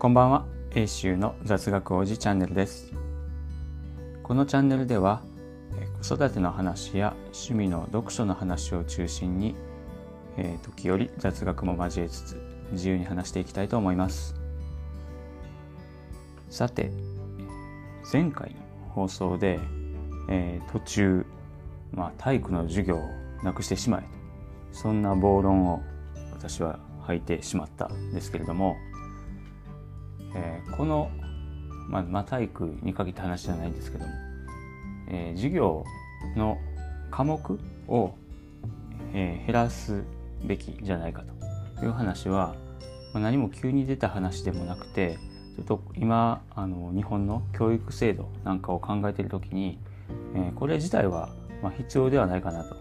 こんばんは。英州の雑学王子チャンネルです。このチャンネルでは子育ての話や趣味の読書の話を中心に、えー、時折雑学も交えつつ自由に話していきたいと思います。さて前回の放送で、えー、途中、まあ、体育の授業をなくしてしまえそんな暴論を私は吐いてしまったんですけれども、えー、この、まあ、まあ、体育に限った話じゃないんですけども、えー、授業の科目を、えー、減らすべきじゃないかという話は、まあ、何も急に出た話でもなくてちょっと今あの日本の教育制度なんかを考えている時に、えー、これ自体はまあ必要ではないかなと、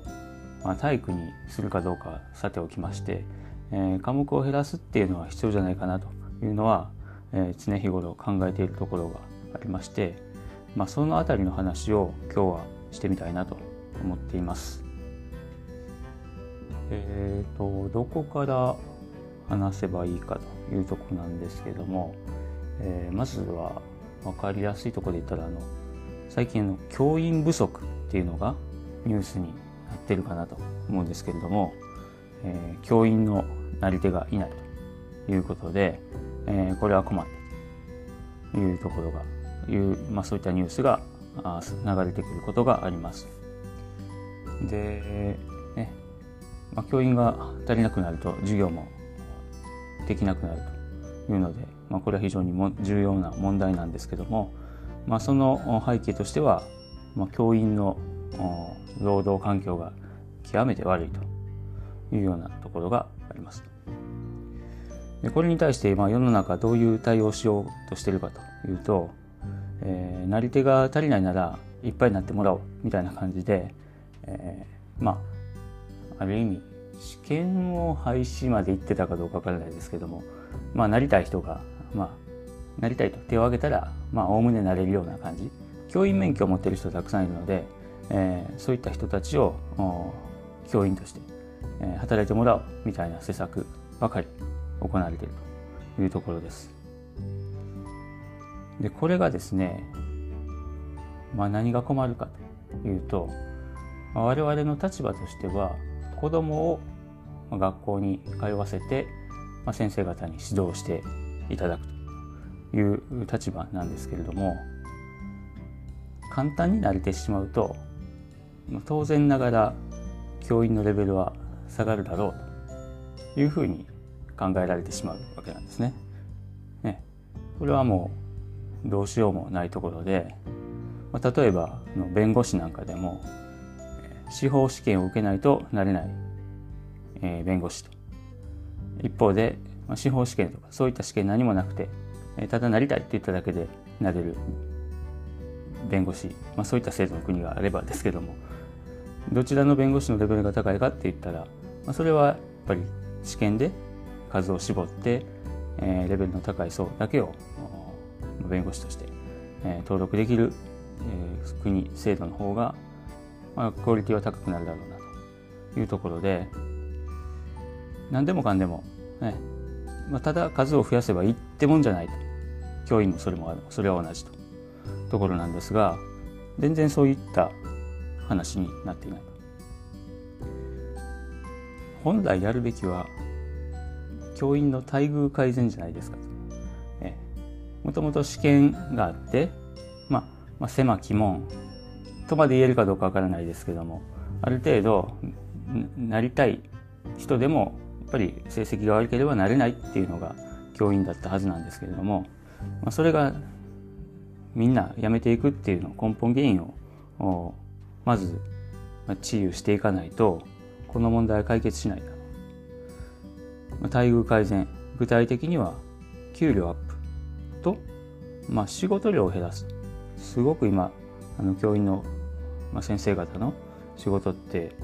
まあ、体育にするかどうかさておきまして、えー、科目を減らすっていうのは必要じゃないかなというのは、え、常日頃考えているところがありまして、まあ、その辺りの話を今日はしてみたいなと思っています。えっ、ー、とどこから話せばいいかというとこなんですけども、えー、まずは分かりやすいところで言ったらあの最近の教員不足っていうのがニュースになってるかなと思うんですけれども、えー、教員のなり手がいないということで、えー、これは困ったというところがいう、まあ、そういったニュースが流れてくることがあります。で、ねまあ、教員が足りなくなると授業もできなくなるというので、まあ、これは非常にも重要な問題なんですけども、まあ、その背景としては、まあ、教員の労働環境が極めて悪いというようなところがあります。でこれに対して、まあ、世の中どういう対応をしようとしているかというと、えー、なり手が足りないならいっぱいになってもらおうみたいな感じで、えー、まあある意味試験を廃止まで行ってたかどうかわからないですけどもまあなりたい人がまあなりたいと手を挙げたらおおむねなれるような感じ。教員免許を持ってる人たくさんいるので、えー、そういった人たちを教員として、えー、働いてもらおうみたいな施策ばかり。行われているというところです。でこれがですね、まあ、何が困るかというと、まあ、我々の立場としては子どもを学校に通わせて、まあ、先生方に指導していただくという立場なんですけれども簡単に慣れてしまうと当然ながら教員のレベルは下がるだろうというふうに考えられてしまうわけなんですね。ねこれはもうどうしようもないところで、まあ、例えば弁護士なんかでも司法試験を受けないとなれない、えー、弁護士と一方で、まあ、司法試験とかそういった試験何もなくて、えー、ただなりたいって言っただけでなれる弁護士、まあ、そういった制度の国があればですけどもどちらの弁護士のレベルが高いかって言ったら、まあ、それはやっぱり試験で数を絞って、えー、レベルの高い層だけを弁護士として、えー、登録できる、えー、国制度の方が、まあ、クオリティは高くなるだろうなというところで何でもかんでも、ねまあ、ただ数を増やせばいいってもんじゃないと。教員もそれもそれは同じと。ところなんですが全然そういった話になっていない。本来やるべきは教員の待遇改善じゃないですかと。もともと試験があって、まあ、まあ、狭き門とまで言えるかどうかわからないですけども、ある程度なりたい人でもやっぱり成績が悪ければなれないっていうのが教員だったはずなんですけれども、まあ、それがみんな辞めていくっていうの根本原因をまず治癒していかないとこの問題は解決しないだ待遇改善具体的には給料アップと、まあ、仕事量を減らす。すごく今あの教員の、まあ、先生方の仕事って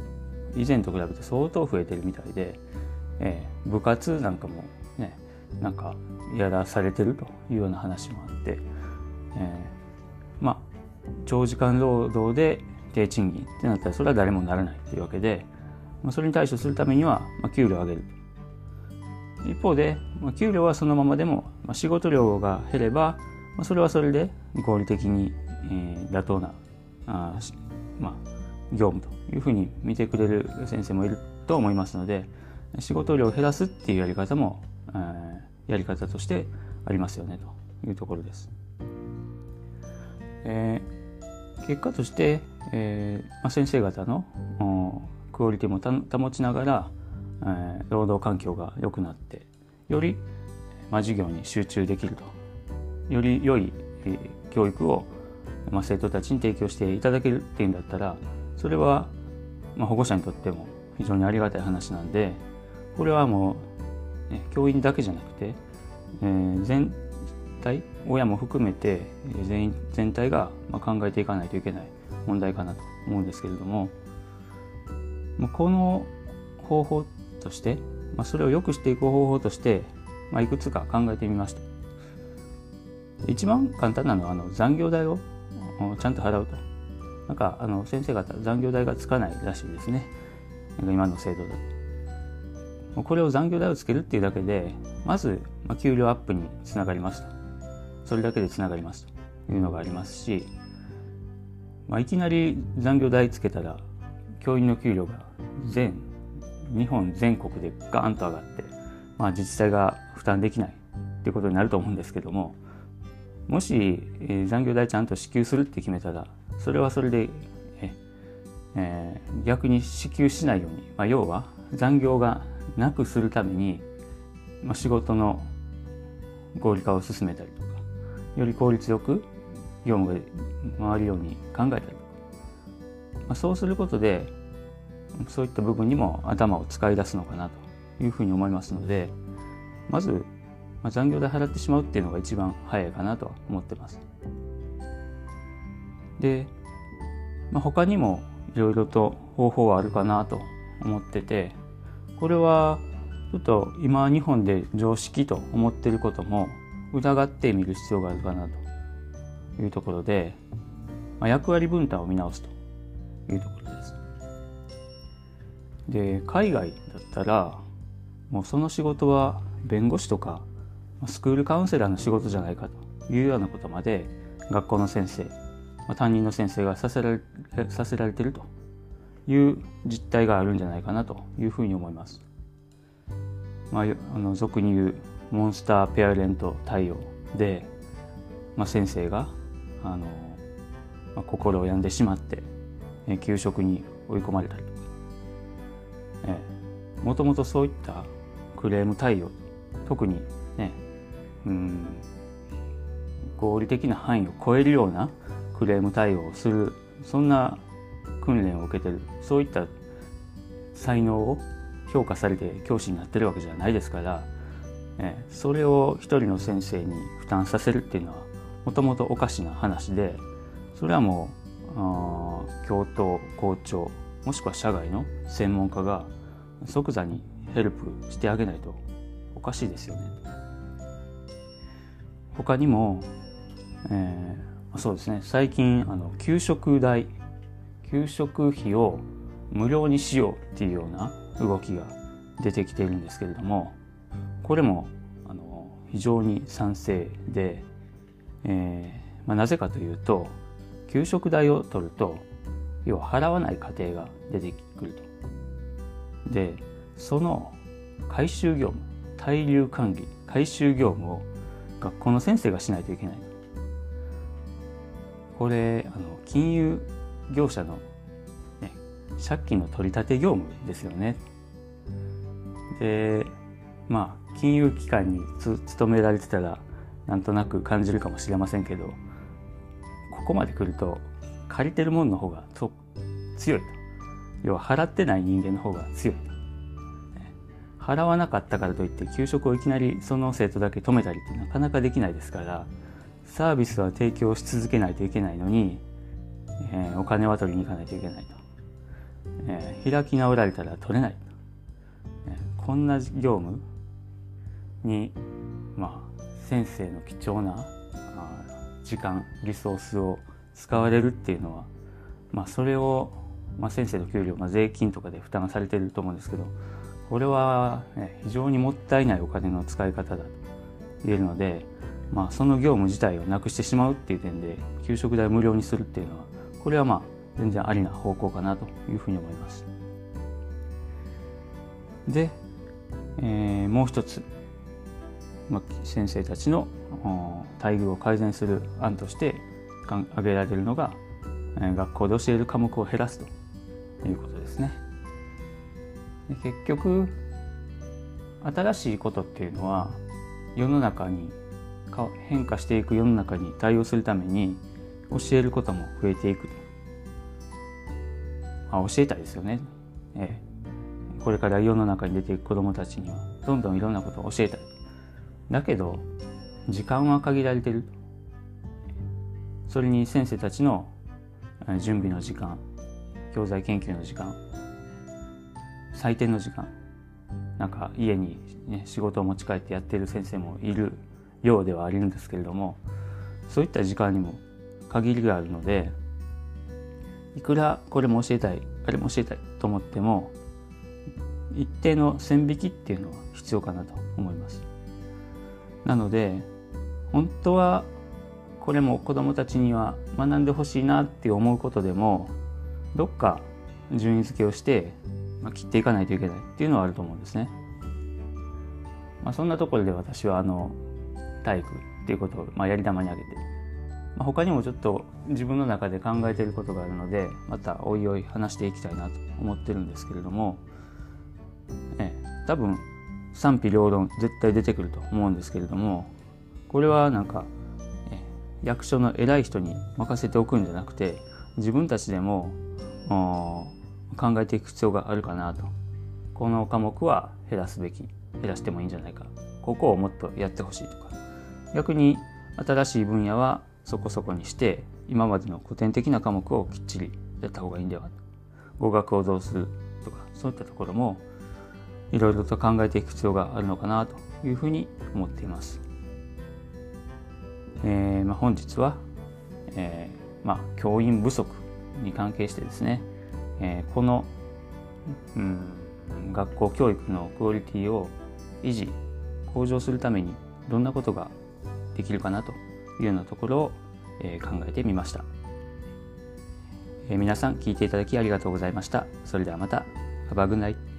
以前と比べて相当増えてるみたいで、えー、部活なんかもねなんかやらされてるというような話もあって、えー、まあ長時間労働で低賃金ってなったらそれは誰もならないというわけで、まあ、それに対処するためには、まあ、給料を上げる。一方で、給料はそのままでも、仕事量が減れば、それはそれで合理的に、妥当なあ、まあ、業務というふうに見てくれる先生もいると思いますので仕事量を減らすっていうやり方も、えー、やり方としてありますよねというところです。えー、結果として、えーまあ、先生方のクオリティも保ちながら、え、労働環境が良くなってより、まあ、授業に集中できると。より良い、え、教育を、まあ、生徒たちに提供していただけるっていうんだったらそれは、まあ、保護者にとっても非常にありがたい話なんでこれはもう、ね、教員だけじゃなくて、えー、全体親も含めて全員全体が考えていかないといけない問題かなと思うんですけれども、この方法ってとして、まあ、それを良くしていく方法として、まあ、いくつか考えてみました。一番簡単なのはあの残業代をちゃんと払うと。なんかあの先生方残業代がつかないらしいですね。今の制度だと。これを残業代をつけるっていうだけでまず、まあ、給料アップにつながりますとそれだけでつながりますというのがありますし、まあ、いきなり残業代つけたら教員の給料が全日本全国でガーンと上がって、まあ、自治体が負担できないっていうことになると思うんですけどももし、残業代ちゃんと支給するって決めたらそれはそれでえ、えー、逆に支給しないように、まあ、要は残業がなくするために、まあ、仕事の合理化を進めたりとかより効率よく業務が回るように考えたりとか、まあ、そうすることでそういった部分にも頭を使い出すのかなというふうに思いますのでまず、まあ、残業代払ってしまうっていうのが一番早いかなと思ってます。で、まあ、他にもいろいろと方法はあるかなと思っててこれはちょっと今日本で常識と思ってることも疑ってみる必要があるかなというところで、まあ、役割分担を見直すというところで。海外だったらもうその仕事は弁護士とかスクールカウンセラーの仕事じゃないかというようなことまで学校の先生、まあ、担任の先生がさせられさせられてるという実態があるんじゃないかなというふうに思います。まあ、あの俗に言うモンスターペアレント対応で、まあ、先生があの、まあ、心を病んでしまって給食に追い込まれたりもともとそういったクレーム対応特にねうん合理的な範囲を超えるようなクレーム対応をするそんな訓練を受けてるそういった才能を評価されて教師になってるわけじゃないですから、えそれを一人の先生に負担させるっていうのはもともとおかしな話でそれはもう教頭校長もしくは社外の専門家が即座にヘルプしてあげないとおかしいですよね。他にも、えー、そうですね最近あの給食代給食費を無料にしようっていうような動きが出てきているんですけれどもこれもあの非常に賛成で、えーまあ、なぜかというと給食代を取ると要は払わない家庭が出てくると。でその回収業務滞留管理回収業務を学校の先生がしないといけない。これあの金融業者の、ね、借金の取り立て業務ですよね。でまあ金融機関に勤められてたらなんとなく感じるかもしれませんけどここまで来ると借りてるもんの方が強い。要は払ってない人間の方が強い。払わなかったからといって給食をいきなりその生徒だけ止めたりってなかなかできないですからサービスは提供し続けないといけないのに、えー、お金は取りに行かないといけないと、えー、開き直られたら取れない、えー、こんな業務にまあ先生の貴重な時間リソースを使われるっていうのは、まあ、それを、まあ、先生の給料、まあ、税金とかで負担されてると思うんですけどこれは、ね、非常にもったいないお金の使い方だと言えるので、まあ、その業務自体をなくしてしまうっていう点で給食代無料にするっていうのはこれはまあ全然ありな方向かなというふうに思います。で、えー、もう一つ、まあ、先生たちの待遇を改善する案として挙げられるのが、学校で教える科目を減らすとということですね。で結局新しいことっていうのは世の中に変化していく世の中に対応するために教えることも増えていくと、まあ、教えたいですよね、ええ、これから世の中に出ていく子どもたちにはどんどんいろんなことを教えたい。だけど時間は限られてる。それに先生たちの準備の時間教材研究の時間採点の時間なんか家に、ね、仕事を持ち帰ってやってる先生もいるようではあるんですけれどもそういった時間にも限りがあるのでいくらこれも教えたいあれも教えたいと思っても一定の線引きっていうのは必要かなと思います。なので本当はこれも子どもたちには学んでほしいなって思うことでもどっか順位付けをしてまあ、切っていかないといけないっていうのはあると思うんですね。まあ、そんなところで私はあの体育っていうことをまあやり玉に挙げて、まあ、他にもちょっと自分の中で考えていることがあるのでまたおいおい話していきたいなと思ってるんですけれども、え多分賛否両論絶対出てくると思うんですけれどもこれはなんか、え役所の偉い人に任せておくんじゃなくて自分たちでも考えていく必要があるかなと。この科目は減らすべき。減らしてもいいんじゃないか。ここをもっとやってほしいとか。逆に新しい分野はそこそこにして今までの古典的な科目をきっちりやった方がいいんでは語学をどうするとかそういったところもいろいろと考えていく必要があるのかなというふうに思っています。えーまあ、本日は、えーまあ、教員不足に関係してですねえー、この、うん、学校教育のクオリティを維持向上するためにどんなことができるかなというようなところを、えー、考えてみました、えー、皆さん聞いていただきありがとうございました。それではまた。Have a good night